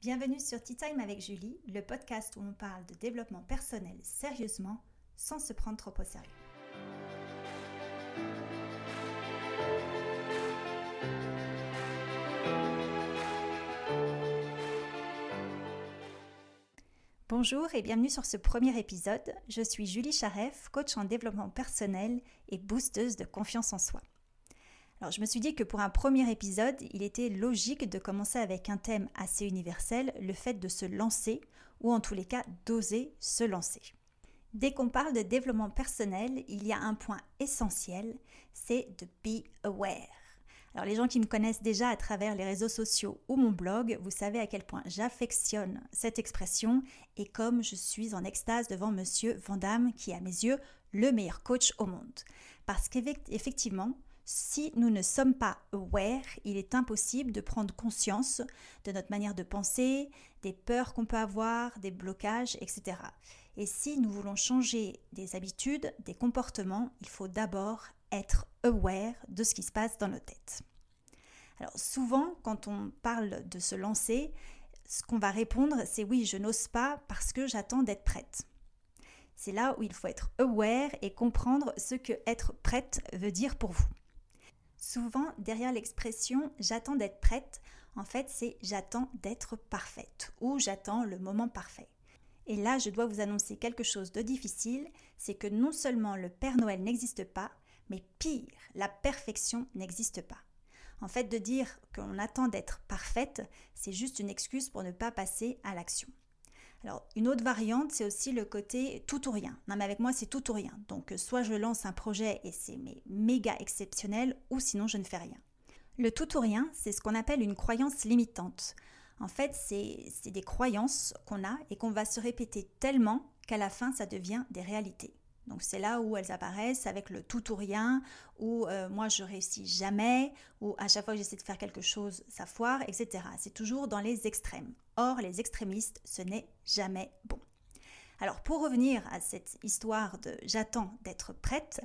Bienvenue sur Tea Time avec Julie, le podcast où on parle de développement personnel sérieusement sans se prendre trop au sérieux. Bonjour et bienvenue sur ce premier épisode. Je suis Julie Charef, coach en développement personnel et boosteuse de confiance en soi. Alors je me suis dit que pour un premier épisode, il était logique de commencer avec un thème assez universel, le fait de se lancer, ou en tous les cas d'oser se lancer. Dès qu'on parle de développement personnel, il y a un point essentiel, c'est de be aware. Alors les gens qui me connaissent déjà à travers les réseaux sociaux ou mon blog, vous savez à quel point j'affectionne cette expression et comme je suis en extase devant monsieur Vandamme qui est à mes yeux le meilleur coach au monde. Parce qu'effectivement, si nous ne sommes pas aware, il est impossible de prendre conscience de notre manière de penser, des peurs qu'on peut avoir, des blocages, etc. Et si nous voulons changer des habitudes, des comportements, il faut d'abord être aware de ce qui se passe dans nos têtes. Alors souvent, quand on parle de se lancer, ce qu'on va répondre, c'est oui, je n'ose pas parce que j'attends d'être prête. C'est là où il faut être aware et comprendre ce que être prête veut dire pour vous. Souvent, derrière l'expression j'attends d'être prête, en fait, c'est j'attends d'être parfaite ou j'attends le moment parfait. Et là, je dois vous annoncer quelque chose de difficile, c'est que non seulement le Père Noël n'existe pas, mais pire, la perfection n'existe pas. En fait, de dire qu'on attend d'être parfaite, c'est juste une excuse pour ne pas passer à l'action. Alors, une autre variante, c'est aussi le côté tout ou rien. Non, mais avec moi, c'est tout ou rien. Donc, euh, soit je lance un projet et c'est méga exceptionnel, ou sinon, je ne fais rien. Le tout ou rien, c'est ce qu'on appelle une croyance limitante. En fait, c'est des croyances qu'on a et qu'on va se répéter tellement qu'à la fin, ça devient des réalités. Donc c'est là où elles apparaissent avec le tout ou rien, ou euh, moi je réussis jamais, ou à chaque fois que j'essaie de faire quelque chose, ça foire, etc. C'est toujours dans les extrêmes. Or, les extrémistes, ce n'est jamais bon. Alors pour revenir à cette histoire de j'attends d'être prête,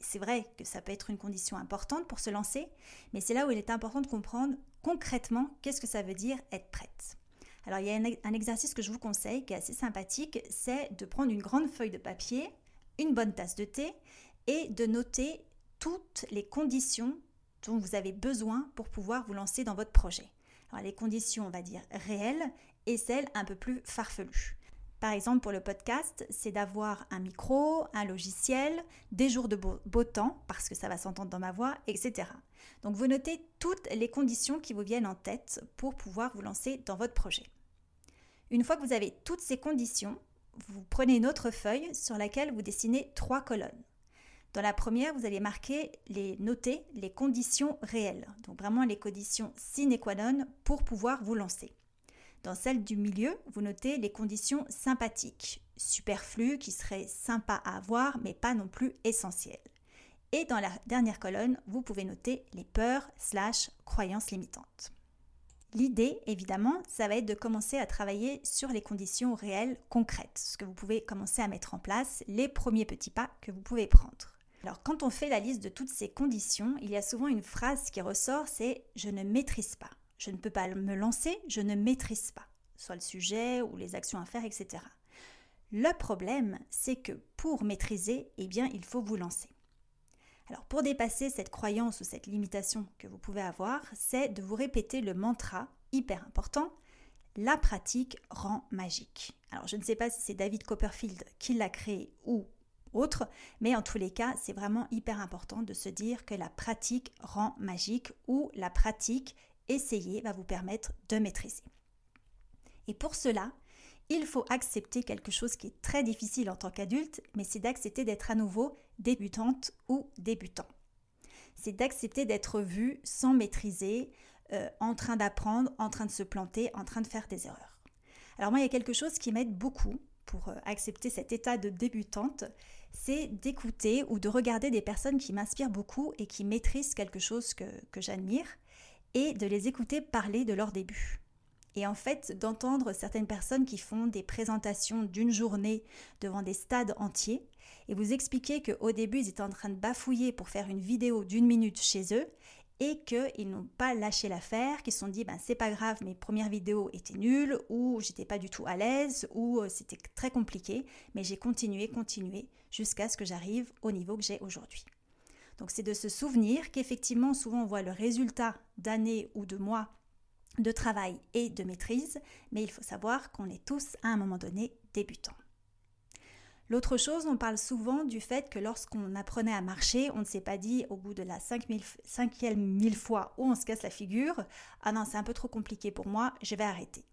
c'est vrai que ça peut être une condition importante pour se lancer, mais c'est là où il est important de comprendre concrètement qu'est-ce que ça veut dire être prête. Alors il y a un, exercice que je vous conseille qui est assez sympathique, c'est de prendre une grande feuille de papier une bonne tasse de thé et de noter toutes les conditions dont vous avez besoin pour pouvoir vous lancer dans votre projet. Les conditions, on va dire réelles et celles un peu plus farfelues. Par exemple, pour le podcast, c'est d'avoir un micro, un logiciel, des jours de beau, temps, parce que ça va s'entendre dans ma voix, etc. Donc vous notez toutes les conditions qui vous viennent en tête pour pouvoir vous lancer dans votre projet. Une fois que vous avez toutes ces conditions, vous prenez une autre feuille sur laquelle vous dessinez trois colonnes. Dans la première, vous allez marquer les noter les conditions réelles, donc vraiment les conditions sine qua non pour pouvoir vous lancer. Dans celle du milieu, vous notez les conditions sympathiques, superflues, qui seraient sympas à avoir, mais pas non plus essentielles. Et dans la dernière colonne, vous pouvez noter les peurs slash croyances limitantes. L'idée, évidemment, ça va être de commencer à travailler sur les conditions réelles, concrètes, ce que vous pouvez commencer à mettre en place, les premiers petits pas que vous pouvez prendre. Alors quand on fait la liste de toutes ces conditions, il y a souvent une phrase qui ressort, c'est ⁇ je ne maîtrise pas ⁇ Je ne peux pas me lancer, je ne maîtrise pas, soit le sujet ou les actions à faire, etc. Le problème, c'est que pour maîtriser, eh bien, il faut vous lancer. Alors pour dépasser cette croyance ou cette limitation que vous pouvez avoir, c'est de vous répéter le mantra hyper important, la pratique rend magique. Alors je ne sais pas si c'est David Copperfield qui l'a créé ou autre, mais en tous les cas, c'est vraiment hyper important de se dire que la pratique rend magique ou la pratique essayée va vous permettre de maîtriser. Et pour cela, il faut accepter quelque chose qui est très difficile en tant qu'adulte, mais c'est d'accepter d'être à nouveau débutante ou débutant. C'est d'accepter d'être vu sans maîtriser, euh, en train d'apprendre, en train de se planter, en train de faire des erreurs. Alors moi, il y a quelque chose qui m'aide beaucoup pour euh, accepter cet état de débutante, c'est d'écouter ou de regarder des personnes qui m'inspirent beaucoup et qui maîtrisent quelque chose que, que j'admire, et de les écouter parler de leur début. Et en fait, d'entendre certaines personnes qui font des présentations d'une journée devant des stades entiers et vous expliquer qu'au début, ils étaient en train de bafouiller pour faire une vidéo d'une minute chez eux et qu'ils n'ont pas lâché l'affaire, qu'ils se sont dit ben c'est pas grave, mes premières vidéos étaient nulles ou j'étais pas du tout à l'aise ou euh, c'était très compliqué, mais j'ai continué, continué jusqu'à ce que j'arrive au niveau que j'ai aujourd'hui. Donc c'est de se souvenir qu'effectivement souvent on voit le résultat d'années ou de mois de travail et de maîtrise, mais il faut savoir qu'on est tous à un moment donné débutants. L'autre chose, on parle souvent du fait que lorsqu'on apprenait à marcher, on ne s'est pas dit au bout de la cinquième mille fois où on se casse la figure, ah non, c'est un peu trop compliqué pour moi, je vais arrêter.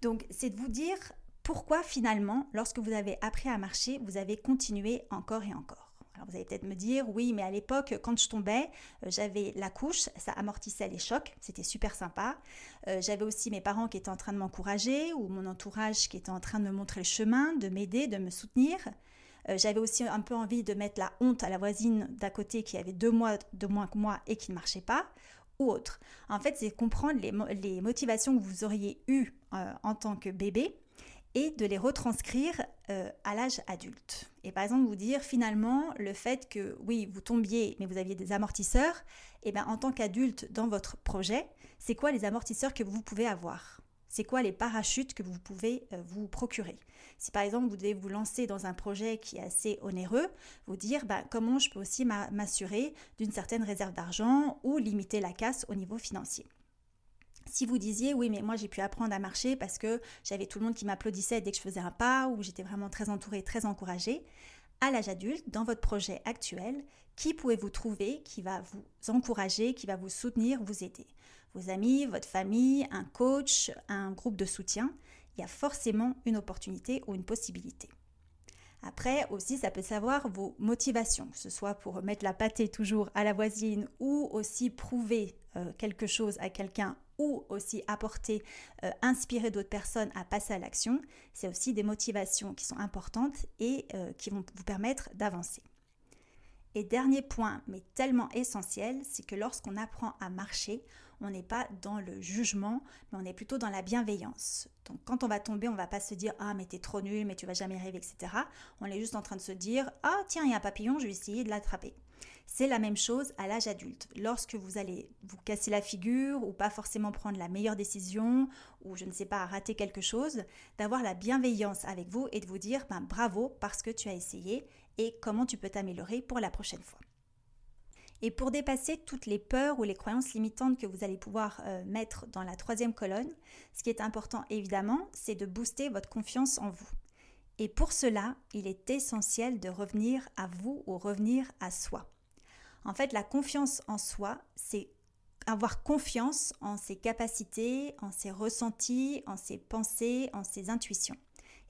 Donc c'est de vous dire pourquoi finalement, lorsque vous avez appris à marcher, vous avez continué encore et encore vous allez peut-être me dire, oui, mais à l'époque, quand je tombais, euh, j'avais la couche, ça amortissait les chocs, c'était super sympa. Euh, j'avais aussi mes parents qui étaient en train de m'encourager ou mon entourage qui était en train de me montrer le chemin, de m'aider, de me soutenir. Euh, j'avais aussi un peu envie de mettre la honte à la voisine d'à côté qui avait deux mois de moins que moi et qui ne marchait pas ou autre. En fait, c'est comprendre les, motivations que vous auriez eues en tant que bébé et de les retranscrire euh, à l'âge adulte. Et par exemple, vous dire finalement le fait que oui, vous tombiez, mais vous aviez des amortisseurs, et eh bien en tant qu'adulte dans votre projet, c'est quoi les amortisseurs que vous pouvez avoir? C'est quoi les parachutes que vous pouvez euh, vous procurer? Si par exemple vous devez vous lancer dans un projet qui est assez onéreux, vous dire ben, comment je peux aussi m'assurer d'une certaine réserve d'argent ou limiter la casse au niveau financier. Si vous disiez oui mais moi j'ai pu apprendre à marcher parce que j'avais tout le monde qui m'applaudissait dès que je faisais un pas ou j'étais vraiment très entourée, très encouragée, à l'âge adulte, dans votre projet actuel, qui pouvez-vous trouver qui va vous encourager, qui va vous soutenir, vous aider? Vos amis, votre famille, un coach, un groupe de soutien, il y a forcément une opportunité ou une possibilité. Après aussi, ça peut savoir vos motivations, que ce soit pour mettre la pâtée toujours à la voisine ou aussi prouver euh, quelque chose à quelqu'un ou aussi apporter, euh, inspirer d'autres personnes à passer à l'action. C'est aussi des motivations qui sont importantes et euh, qui vont vous permettre d'avancer. Et dernier point, mais tellement essentiel, c'est que lorsqu'on apprend à marcher, on n'est pas dans le jugement, mais on est plutôt dans la bienveillance. Donc quand on va tomber, on va pas se dire ah mais t'es trop nul, mais tu vas jamais arriver, etc. On est juste en train de se dire ah tiens il y a un papillon, je vais essayer de l'attraper. C'est la même chose à l'âge adulte. Lorsque vous allez vous casser la figure ou pas forcément prendre la meilleure décision ou je ne sais pas rater quelque chose, d'avoir la bienveillance avec vous et de vous dire ben, bravo parce que tu as essayé et comment tu peux t'améliorer pour la prochaine fois. Et pour dépasser toutes les peurs ou les croyances limitantes que vous allez pouvoir euh, mettre dans la troisième colonne, ce qui est important évidemment, c'est de booster votre confiance en vous. Et pour cela, il est essentiel de revenir à vous ou revenir à soi. En fait, la confiance en soi, c'est avoir confiance en ses capacités, en ses ressentis, en ses pensées, en ses intuitions.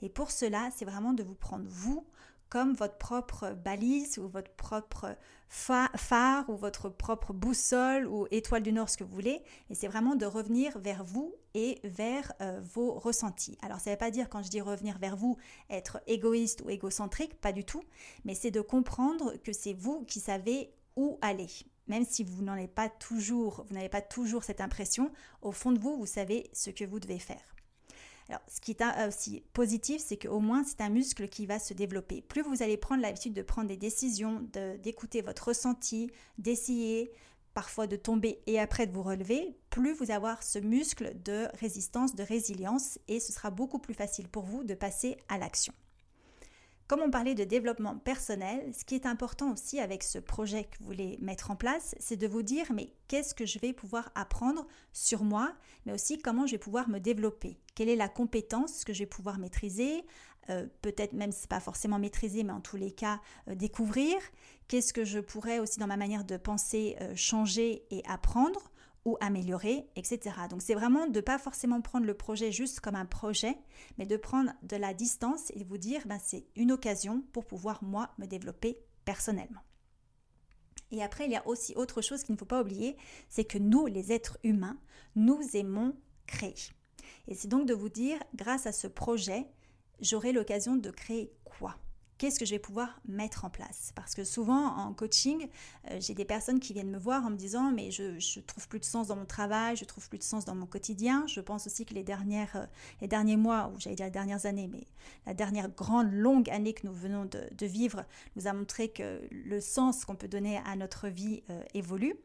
Et pour cela, c'est vraiment de vous prendre vous comme votre propre balise ou votre propre phare ou votre propre boussole ou étoile du Nord, ce que vous voulez. Et c'est vraiment de revenir vers vous et vers euh, vos ressentis. Alors ça ne veut pas dire quand je dis revenir vers vous, être égoïste ou égocentrique, pas du tout, mais c'est de comprendre que c'est vous qui savez où aller. Même si vous n'en avez pas toujours, vous n'avez pas toujours cette impression, au fond de vous, vous savez ce que vous devez faire. Ce qui est aussi positif, c'est qu'au moins c'est un muscle qui va se développer. Plus vous allez prendre l'habitude de prendre des décisions, d'écouter votre ressenti, d'essayer, parfois de tomber et après de vous relever, plus vous avoir ce muscle de résistance, de résilience et ce sera beaucoup plus facile pour vous de passer à l'action. Comme on parlait de développement personnel, ce qui est important aussi avec ce projet que vous voulez mettre en place, c'est de vous dire mais qu'est-ce que je vais pouvoir apprendre sur moi, mais aussi comment je vais pouvoir me développer? Quelle est la compétence que je vais pouvoir maîtriser, euh, peut-être même si ce n'est pas forcément maîtriser, mais en tous les cas euh, découvrir. Qu'est-ce que je pourrais aussi dans ma manière de penser euh, changer et apprendre? Ou améliorer, etc. Donc c'est vraiment de ne pas forcément prendre le projet juste comme un projet, mais de prendre de la distance et de vous dire, ben, c'est une occasion pour pouvoir, moi, me développer personnellement. Et après, il y a aussi autre chose qu'il ne faut pas oublier, c'est que nous, les êtres humains, nous aimons créer. Et c'est donc de vous dire, grâce à ce projet, j'aurai l'occasion de créer quoi? Qu'est-ce que je vais pouvoir mettre en place Parce que souvent en coaching, euh, j'ai des personnes qui viennent me voir en me disant mais je ne trouve plus de sens dans mon travail, je trouve plus de sens dans mon quotidien. Je pense aussi que les, dernières, euh, les derniers mois, ou j'allais dire les dernières années, mais la dernière grande longue année que nous venons de, vivre nous a montré que le sens qu'on peut donner à notre vie euh, évolue.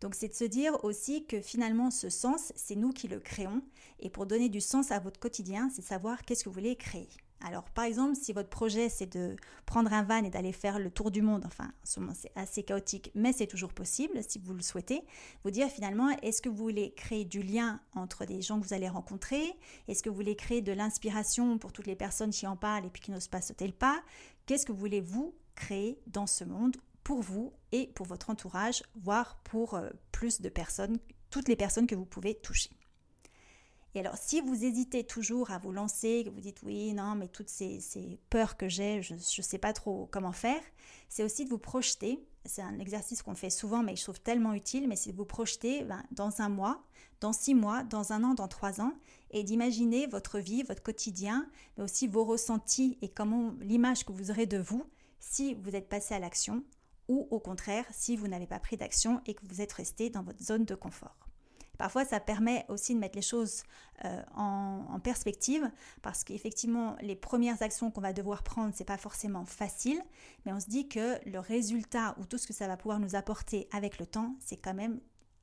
Donc c'est de se dire aussi que finalement ce sens, c'est nous qui le créons. Et pour donner du sens à votre quotidien, c'est savoir qu'est-ce que vous voulez créer. Alors, par exemple, si votre projet c'est de prendre un van et d'aller faire le tour du monde, enfin, c'est assez chaotique, mais c'est toujours possible si vous le souhaitez, vous dire finalement, est-ce que vous voulez créer du lien entre des gens que vous allez rencontrer? Est-ce que vous voulez créer de l'inspiration pour toutes les personnes qui en parlent et puis qui n'osent pas sauter le pas? Qu'est-ce que vous voulez vous créer dans ce monde pour vous et pour votre entourage, voire pour euh, plus de personnes, toutes les personnes que vous pouvez toucher? Et alors, si vous hésitez toujours à vous lancer, que vous dites oui, non, mais toutes ces, peurs que j'ai, je ne sais pas trop comment faire, c'est aussi de vous projeter. C'est un exercice qu'on fait souvent, mais je trouve tellement utile, mais c'est de vous projeter ben, dans un mois, dans six mois, dans un an, dans trois ans, et d'imaginer votre vie, votre quotidien, mais aussi vos ressentis et comment l'image que vous aurez de vous si vous êtes passé à l'action, ou au contraire, si vous n'avez pas pris d'action et que vous êtes resté dans votre zone de confort. Parfois, ça permet aussi de mettre les choses euh, en, perspective parce qu'effectivement, les premières actions qu'on va devoir prendre, c'est pas forcément facile, mais on se dit que le résultat ou tout ce que ça va pouvoir nous apporter avec le temps, c'est quand même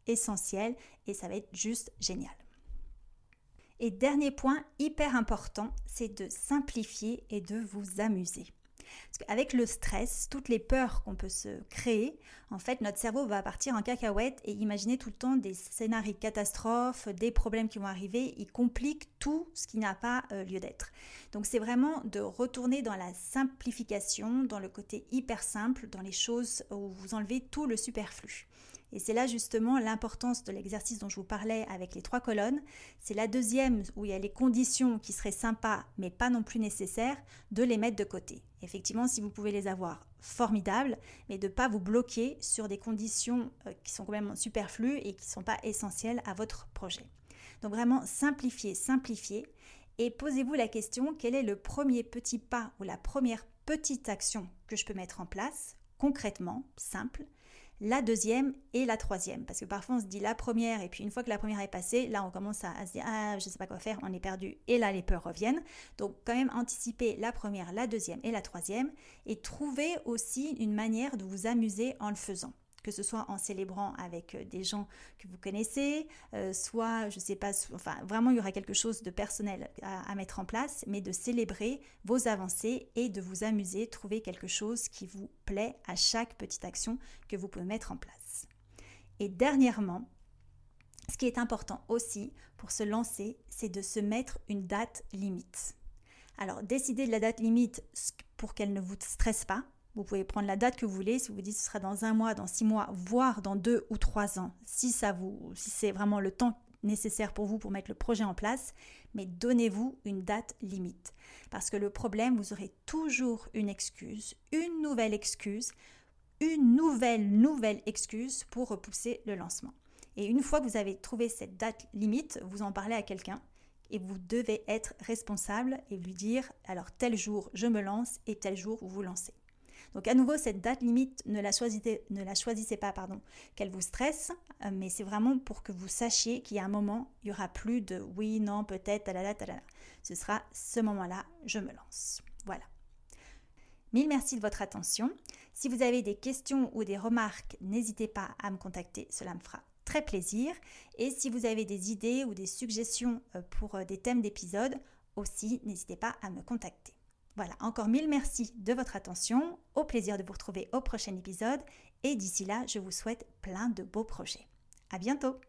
essentiel et ça va être juste génial. Et dernier point hyper important, c'est de simplifier et de vous amuser. Parce qu'avec le stress, toutes les peurs qu'on peut se créer, en fait, notre cerveau va partir en cacahuète et imaginer tout le temps des scénarios catastrophes, des problèmes qui vont arriver. Il complique tout ce qui n'a pas euh, lieu d'être. Donc, c'est vraiment de retourner dans la simplification, dans le côté hyper simple, dans les choses où vous enlevez tout le superflu. Et c'est là justement l'importance de l'exercice dont je vous parlais avec les trois colonnes. C'est la deuxième où il y a les conditions qui seraient sympas mais pas non plus nécessaires de les mettre de côté. Effectivement, si vous pouvez les avoir, formidable, mais de ne pas vous bloquer sur des conditions euh, qui sont quand même superflues et qui ne sont pas essentielles à votre projet. Donc vraiment simplifier, simplifier et posez-vous la question, quel est le premier petit pas ou la première petite action que je peux mettre en place concrètement, simple, la deuxième et la troisième. Parce que parfois on se dit la première et puis une fois que la première est passée, là on commence à, se dire ah je ne sais pas quoi faire, on est perdu et là les peurs reviennent. Donc quand même anticiper la première, la deuxième et la troisième et trouver aussi une manière de vous amuser en le faisant que ce soit en célébrant avec euh, des gens que vous connaissez, euh, soit, je ne sais pas, vraiment, il y aura quelque chose de personnel à, mettre en place, mais de célébrer vos avancées et de vous amuser, trouver quelque chose qui vous plaît à chaque petite action que vous pouvez mettre en place. Et dernièrement, ce qui est important aussi pour se lancer, c'est de se mettre une date limite. Alors, décidez de la date limite pour qu'elle ne vous stresse pas, vous pouvez prendre la date que vous voulez, si vous dites ce sera dans un mois, dans six mois, voire dans deux ou trois ans, si ça vous, si c'est vraiment le temps nécessaire pour vous pour mettre le projet en place, mais donnez-vous une date limite. Parce que le problème, vous aurez toujours une excuse, une nouvelle excuse, une nouvelle, nouvelle excuse pour repousser le lancement. Et une fois que vous avez trouvé cette date limite, vous en parlez à quelqu'un et vous devez être responsable et lui dire alors tel jour je me lance et tel jour vous vous lancez. Donc à nouveau, cette date limite, ne la choisissez, pas, pardon, qu'elle vous stresse, euh, mais c'est vraiment pour que vous sachiez qu'il y a un moment, il y aura plus de oui, non, peut-être, talala, talala. Ce sera ce moment-là, je me lance. Voilà. Mille merci de votre attention. Si vous avez des questions ou des remarques, n'hésitez pas à me contacter, cela me fera très plaisir. Et si vous avez des idées ou des suggestions euh, pour euh, des thèmes d'épisodes, aussi n'hésitez pas à me contacter. Voilà, encore mille merci de votre attention. Au plaisir de vous retrouver au prochain épisode. Et d'ici là, je vous souhaite plein de beaux projets. À bientôt!